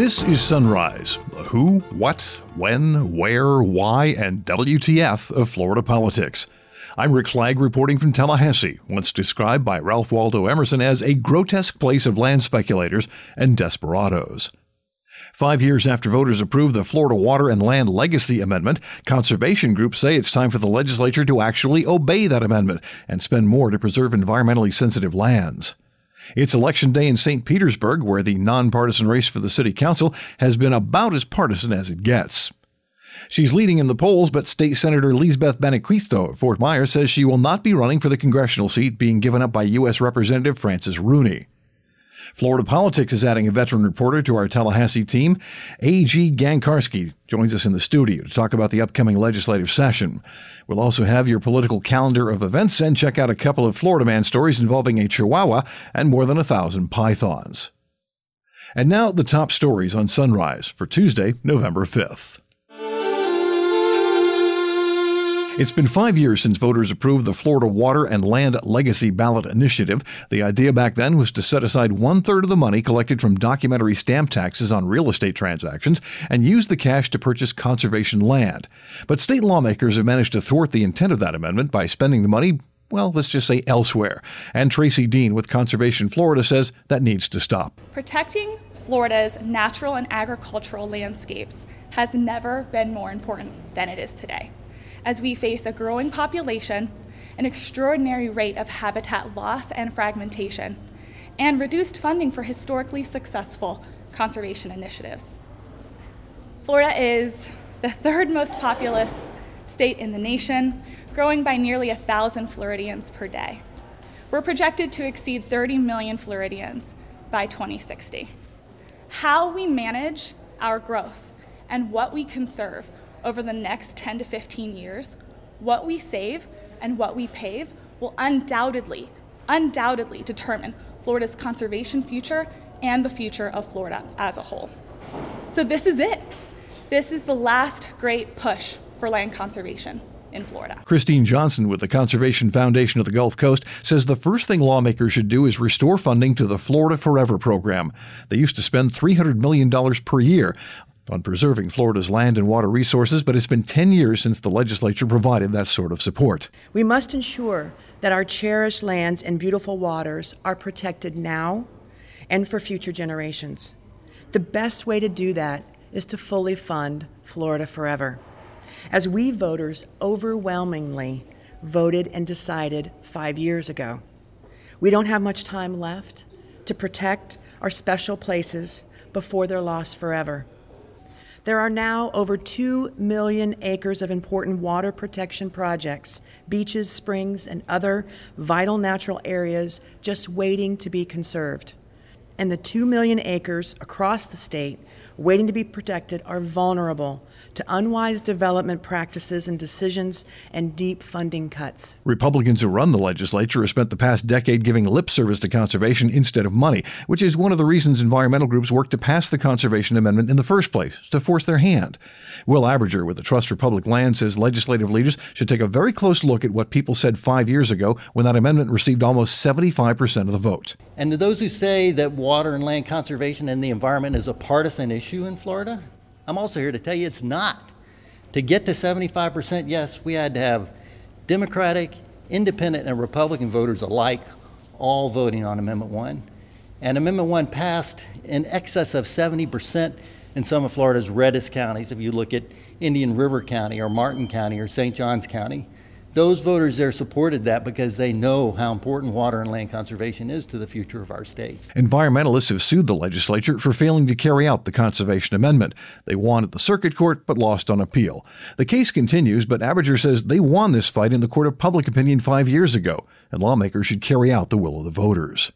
This is Sunrise, the who, what, when, where, why, and WTF of Florida politics. I'm Rick Flagg reporting from Tallahassee, once described by Ralph Waldo Emerson as a grotesque place of land speculators and desperados. Five years after voters approved the Florida Water and Land Legacy Amendment, conservation groups say it's time for the legislature to actually obey that amendment and spend more to preserve environmentally sensitive lands. It's election day in St. Petersburg, where the nonpartisan race for the city council has been about as partisan as it gets. She's leading in the polls, but State Senator Lizbeth Benacquisto of Fort Myers says she will not be running for the congressional seat being given up by U.S. Representative Francis Rooney. Florida Politics is adding a veteran reporter to our Tallahassee team. A.G. Gancarski joins us in the studio to talk about the upcoming legislative session. We'll also have your political calendar of events and check out a couple of Florida man stories involving a chihuahua and more than a thousand pythons. And now the top stories on Sunrise for Tuesday, November 5th. It's been five years since voters approved the Florida Water and Land Legacy Ballot Initiative. The idea back then was to set aside one third of the money collected from documentary stamp taxes on real estate transactions and use the cash to purchase conservation land. But state lawmakers have managed to thwart the intent of that amendment by spending the money well, let's just say elsewhere. And Traci Deen with Conservation Florida says that needs to stop. Protecting Florida's natural and agricultural landscapes has never been more important than it is today as we face a growing population, an extraordinary rate of habitat loss and fragmentation, and reduced funding for historically successful conservation initiatives. Florida is the third most populous state in the nation, growing by nearly 1,000 Floridians per day. We're projected to exceed 30 million Floridians by 2060. How we manage our growth and what we conserve over the next 10 to 15 years, what we save and what we pave will undoubtedly, undoubtedly determine Florida's conservation future and the future of Florida as a whole. So, this is it. This is the last great push for land conservation in Florida. Christine Johnson with the Conservation Foundation of the Gulf Coast says the first thing lawmakers should do is restore funding to the Florida Forever program. They used to spend $300 million per year on preserving Florida's land and water resources, but it's been 10 years since the legislature provided that sort of support. We must ensure that our cherished lands and beautiful waters are protected now and for future generations. The best way to do that is to fully fund Florida Forever. As we voters overwhelmingly voted and decided five years ago, we don't have much time left to protect our special places before they're lost forever. There are now over 2 million acres of important water protection projects, beaches, springs, and other vital natural areas just waiting to be conserved. And the 2 million acres across the state waiting to be protected are vulnerable to unwise development practices and decisions and deep funding cuts. Republicans who run the legislature have spent the past decade giving lip service to conservation instead of money, which is one of the reasons environmental groups worked to pass the Conservation Amendment in the first place, to force their hand. Will Abberger with the Trust for Public Land says legislative leaders should take a very close look at what people said five years ago when that amendment received almost 75% of the vote. And to those who say that water and land conservation and the environment is a partisan issue in Florida, I'm also here to tell you it's not. To get to 75%, yes, we had to have Democratic, Independent, and Republican voters alike all voting on Amendment 1. And Amendment 1 passed in excess of 70% in some of Florida's reddest counties. If you look at Indian River County or Martin County or St. Johns County, those voters there supported that because they know how important water and land conservation is to the future of our state. Environmentalists have sued the legislature for failing to carry out the Conservation Amendment. They won at the circuit court but lost on appeal. The case continues, but Abberger says they won this fight in the court of public opinion five years ago, and lawmakers should carry out the will of the voters.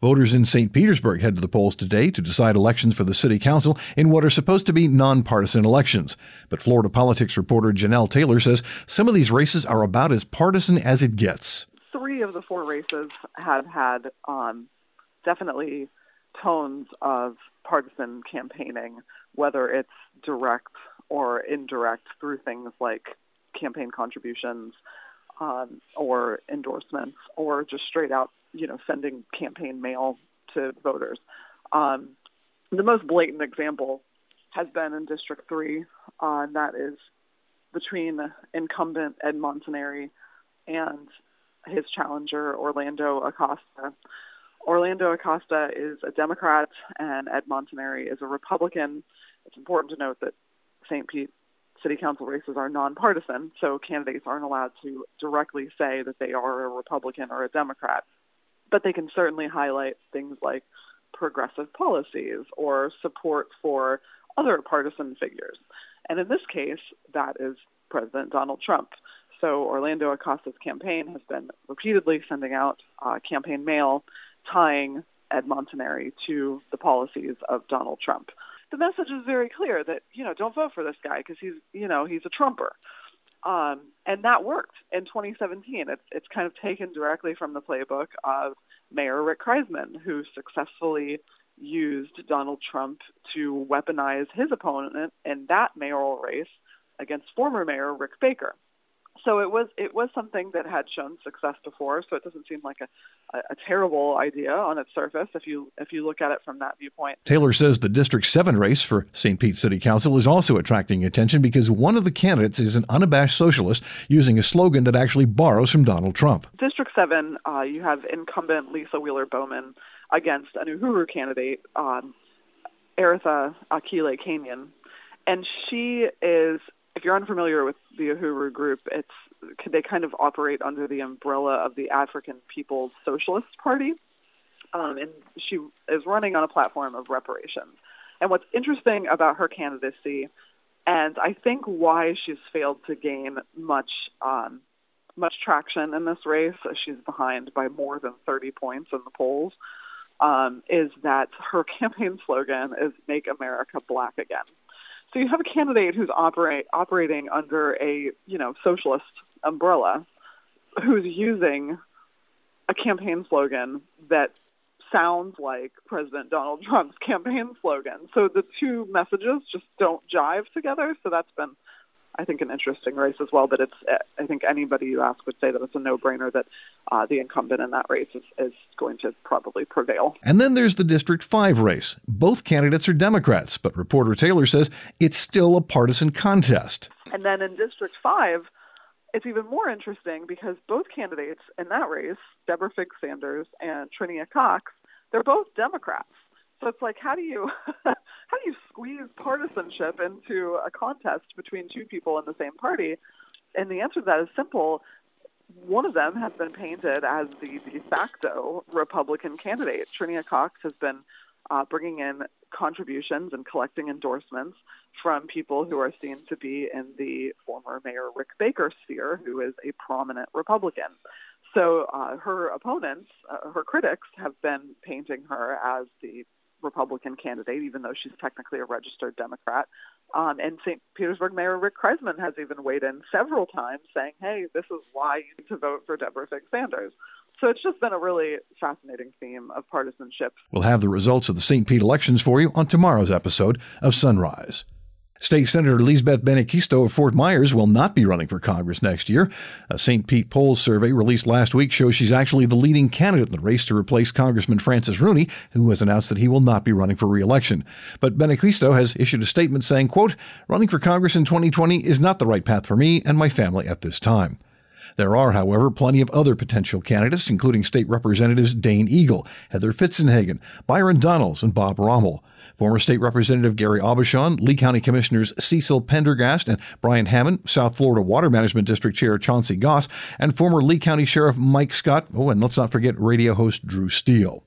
Voters in St. Petersburg head to the polls today to decide elections for the city council in what are supposed to be nonpartisan elections. But Florida politics reporter Janelle Taylor says some of these races are about as partisan as it gets. Three of the four races have had um, definitely tones of partisan campaigning, whether it's direct or indirect through things like campaign contributions um, or endorsements or just straight out you know, sending campaign mail to voters. Um, The most blatant example has been in District 3, uh, and that is between incumbent Ed Montanari and his challenger, Orlando Acosta. Orlando Acosta is a Democrat and Ed Montanari is a Republican. It's important to note that St. Pete city council races are nonpartisan, so candidates aren't allowed to directly say that they are a Republican or a Democrat. But they can certainly highlight things like progressive policies or support for other partisan figures. And in this case, that is President Donald Trump. So Orlando Acosta's campaign has been repeatedly sending out uh, campaign mail tying Ed Montanari to the policies of Donald Trump. The message is very clear that you know don't vote for this guy because he's you know he's a Trumper, um, and that worked in 2017. It's it's kind of taken directly from the playbook of Mayor Rick Kriseman who successfully used Donald Trump to weaponize his opponent in that mayoral race against former Mayor Rick Baker so it was it was something that had shown success before. So it doesn't seem like a, a, terrible idea on its surface if you if you look at it from that viewpoint. Taylor says the District Seven race for St. Pete City Council is also attracting attention because one of the candidates is an unabashed socialist using a slogan that actually borrows from Donald Trump. District Seven, uh, you have incumbent Lisa Wheeler Bowman against an Uhuru candidate, um, Eritha Akile Cainion, and she is if you're unfamiliar with the Uhuru group, it's they kind of operate under the umbrella of the African People's Socialist Party, um, and she is running on a platform of reparations. And what's interesting about her candidacy, and I think why she's failed to gain much um, much traction in this race, she's behind by more than 30 points in the polls, um, is that her campaign slogan is "Make America Black Again." So you have a candidate who's operate operating under a you know socialist umbrella, who's using a campaign slogan that sounds like President Donald Trump's campaign slogan. So the two messages just don't jive together. So that's been I think, an interesting race as well. But it's, I think anybody you ask would say that it's a no-brainer that uh, the incumbent in that race is, is going to probably prevail. And then there's the District 5 race. Both candidates are Democrats, but reporter Taylor says it's still a partisan contest. And then in District 5, it's even more interesting because both candidates in that race, Deborah Figgs Sanders and Trenia Cox, they're both Democrats. So it's like, how do you how do you squeeze partisanship into a contest between two people in the same party? And the answer to that is simple. One of them has been painted as the de facto Republican candidate. Trenia Cox has been uh, bringing in contributions and collecting endorsements from people who are seen to be in the former Mayor Rick Baker sphere, who is a prominent Republican. So uh, her opponents, uh, her critics, have been painting her as the Republican candidate, even though she's technically a registered Democrat. Um, and St. Petersburg Mayor Rick Kriseman has even weighed in several times saying, hey, this is why you need to vote for Deborah Figgs Sanders. So it's just been a really fascinating theme of partisanship. We'll have the results of the St. Pete elections for you on tomorrow's episode of Sunrise. State Senator Lizbeth Benacquisto of Fort Myers will not be running for Congress next year. A St. Pete polls survey released last week shows she's actually the leading candidate in the race to replace Congressman Francis Rooney, who has announced that he will not be running for re-election. But Benequisto has issued a statement saying, quote, running for Congress in 2020 is not the right path for me and my family at this time. There are, however, plenty of other potential candidates, including State Representatives Dane Eagle, Heather Fitzenhagen, Byron Donalds, and Bob Rommel. Former State Representative Gary Aubuchon, Lee County Commissioners Cecil Pendergrass and Brian Hamman, South Florida Water Management District Chair Chauncey Goss, and former Lee County Sheriff Mike Scott. Oh, and let's not forget radio host Drew Steele.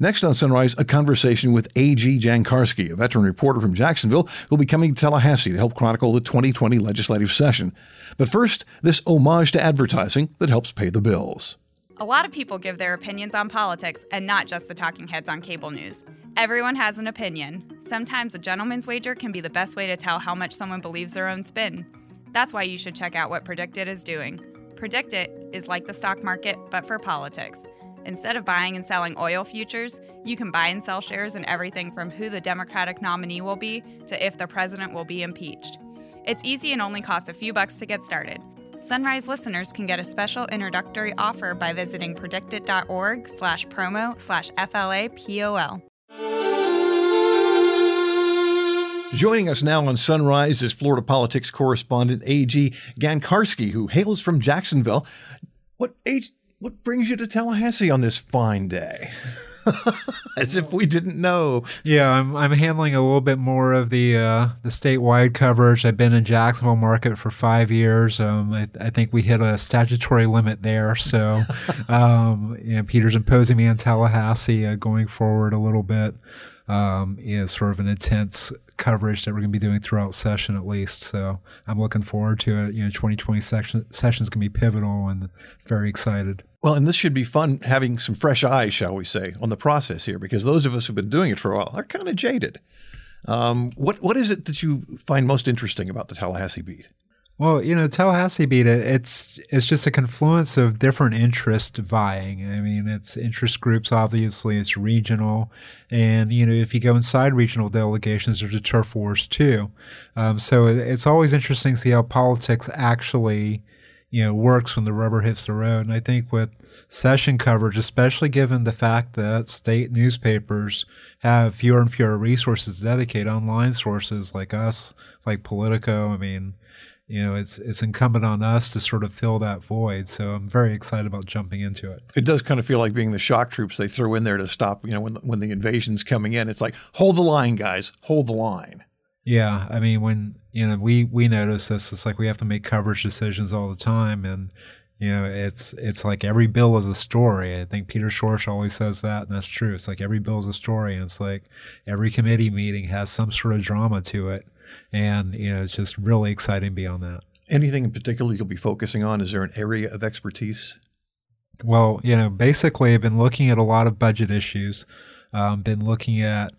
Next on Sunrise, a conversation with A.G. Gancarski, a veteran reporter from Jacksonville who'll be coming to Tallahassee to help chronicle the 2020 legislative session. But first, this homage to advertising that helps pay the bills. A lot of people give their opinions on politics and not just the talking heads on cable news. Everyone has an opinion. Sometimes a gentleman's wager can be the best way to tell how much someone believes their own spin. That's why you should check out what PredictIt is doing. PredictIt is like the stock market, but for politics. Instead of buying and selling oil futures, you can buy and sell shares in everything from who the Democratic nominee will be to if the president will be impeached. It's easy and only costs a few bucks to get started. Sunrise listeners can get a special introductory offer by visiting predictit.org slash promo slash FLAPOL. Joining us now on Sunrise is Florida politics correspondent A.G. Gancarski, who hails from Jacksonville. What age, what brings you to Tallahassee on this fine day? As if we didn't know. Yeah, I'm I'm handling a little bit more of the uh, the statewide coverage. I've been in Jacksonville market for five years. Um, I, I think we hit a statutory limit there. So, um, you know, Peter's imposing me on Tallahassee uh, going forward a little bit. Um, you know, sort of an intense coverage that we're going to be doing throughout session at least. So I'm looking forward to it. You know, 2020 session session is going to be pivotal and very excited. Well, and this should be fun having some fresh eyes, shall we say, on the process here, because those of us who've been doing it for a while are kind of jaded. Um, what what is it that you find most interesting about the Tallahassee beat? Well, you know, Tallahassee beat it. It's it's just a confluence of different interests vying. I mean, it's interest groups. Obviously, it's regional, and you know, if you go inside regional delegations, there's a turf wars too. Um, so it's always interesting to see how politics actually, you know, works when the rubber hits the road. And I think with session coverage, especially given the fact that state newspapers have fewer and fewer resources to dedicate, online sources like us, like Politico. I mean you know, it's it's incumbent on us to sort of fill that void. So I'm very excited about jumping into it. It does kind of feel like being the shock troops they throw in there to stop, you know, when when the invasion's coming in. It's like hold the line, guys, hold the line. Yeah, I mean, when you know we we notice this, it's like we have to make coverage decisions all the time, and you know, it's it's like every bill is a story. I think Peter Schorsch always says that, and that's true. It's like every bill is a story, and it's like every committee meeting has some sort of drama to it and you know it's just really exciting beyond that. Anything in particular you'll be focusing on? Is there an area of expertise? Well, you know, basically, I've been looking at a lot of budget issues. Um, been looking at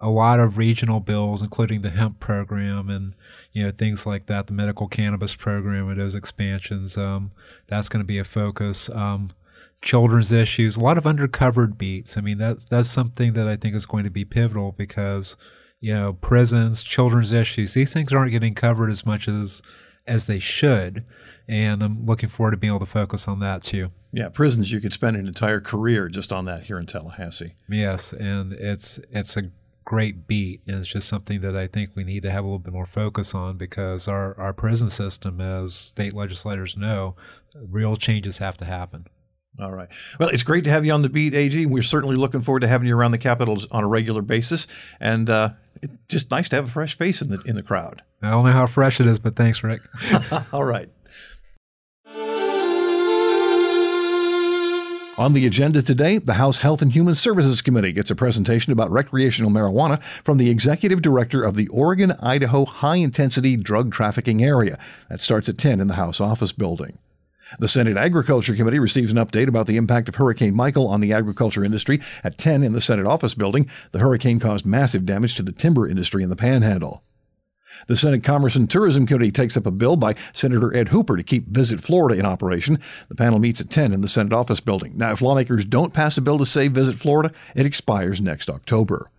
a lot of regional bills, including the hemp program and you know things like that, the medical cannabis program and those expansions. Um, that's going to be a focus. Um, children's issues, a lot of undercovered beats. I mean, that's that's something that I think is going to be pivotal because you know, prisons, children's issues. These things aren't getting covered as much as as they should, and I'm looking forward to being able to focus on that too. Yeah, prisons. You could spend an entire career just on that here in Tallahassee. Yes, and it's it's a great beat, and it's just something that I think we need to have a little bit more focus on because our our prison system, as state legislators know, real changes have to happen. All right. Well, it's great to have you on the beat, AG. We're certainly looking forward to having you around the Capitol on a regular basis, and uh, it's just nice to have a fresh face in the in the crowd. I don't know how fresh it is, but thanks, Rick. All right. On the agenda today, the House Health and Human Services Committee gets a presentation about recreational marijuana from the executive director of the Oregon Idaho High Intensity Drug Trafficking Area. That starts at 10 in the House Office Building. The Senate Agriculture Committee receives an update about the impact of Hurricane Michael on the agriculture industry. At 10 in the Senate office building, the hurricane caused massive damage to the timber industry in the panhandle. The Senate Commerce and Tourism Committee takes up a bill by Senator Ed Hooper to keep Visit Florida in operation. The panel meets at 10 in the Senate office building. Now, if lawmakers don't pass a bill to save Visit Florida, it expires next October.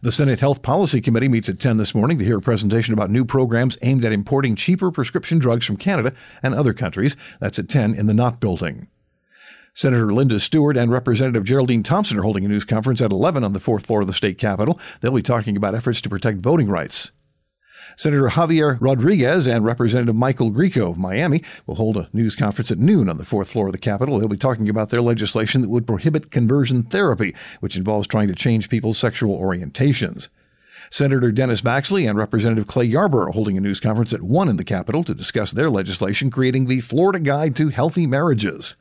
The Senate Health Policy Committee meets at 10 this morning to hear a presentation about new programs aimed at importing cheaper prescription drugs from Canada and other countries. That's at 10 in the Knott Building. Senator Linda Stewart and Representative Geraldine Thompson are holding a news conference at 11 on the fourth floor of the state capitol. They'll be talking about efforts to protect voting rights. Senator Javier Rodriguez and Representative Michael Grieco of Miami will hold a news conference at noon on the fourth floor of the Capitol. They'll be talking about their legislation that would prohibit conversion therapy, which involves trying to change people's sexual orientations. Senator Dennis Baxley and Representative Clay Yarborough are holding a news conference at 1 in the Capitol to discuss their legislation creating the Florida Guide to Healthy Marriages.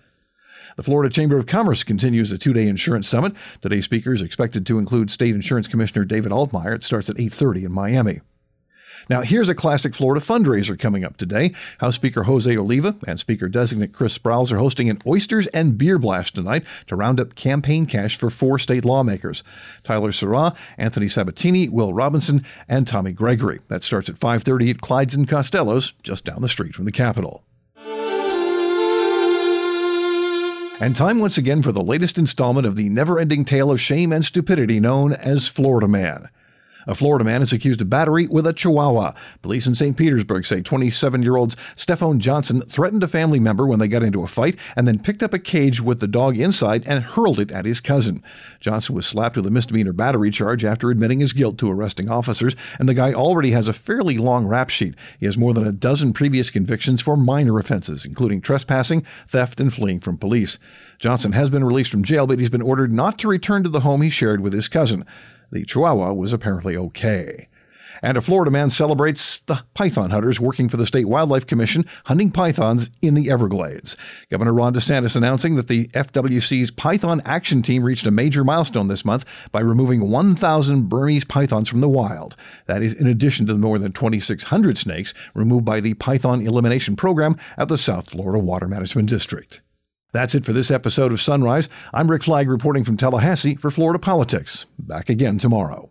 The Florida Chamber of Commerce continues a two-day insurance summit. Today's speakers expected to include State Insurance Commissioner David Altmaier. It starts at 8:30 in Miami. Now, here's a classic Florida fundraiser coming up today. House Speaker Jose Oliva and Speaker designate Chris Sprowls are hosting an oysters and beer blast tonight to round up campaign cash for four state lawmakers Tyler Sirois, Anthony Sabatini, Will Robinson, and Tommy Gregory. That starts at 5:30 at Clyde's and Costello's, just down the street from the Capitol. And time once again for the latest installment of the never ending tale of shame and stupidity known as Florida Man. A Florida man is accused of battery with a chihuahua. Police in St. Petersburg say 27 year old Stephone Johnson threatened a family member when they got into a fight and then picked up a cage with the dog inside and hurled it at his cousin. Johnson was slapped with a misdemeanor battery charge after admitting his guilt to arresting officers, and the guy already has a fairly long rap sheet. He has more than a dozen previous convictions for minor offenses, including trespassing, theft, and fleeing from police. Johnson has been released from jail, but he's been ordered not to return to the home he shared with his cousin. The Chihuahua was apparently okay. And a Florida man celebrates the python hunters working for the State Wildlife Commission hunting pythons in the Everglades. Governor Ron DeSantis announcing that the FWC's Python Action Team reached a major milestone this month by removing 1,000 Burmese pythons from the wild. That is in addition to the more than 2,600 snakes removed by the Python Elimination Program at the South Florida Water Management District. That's it for this episode of Sunrise. I'm Rick Flagg reporting from Tallahassee for Florida Politics. Back again tomorrow.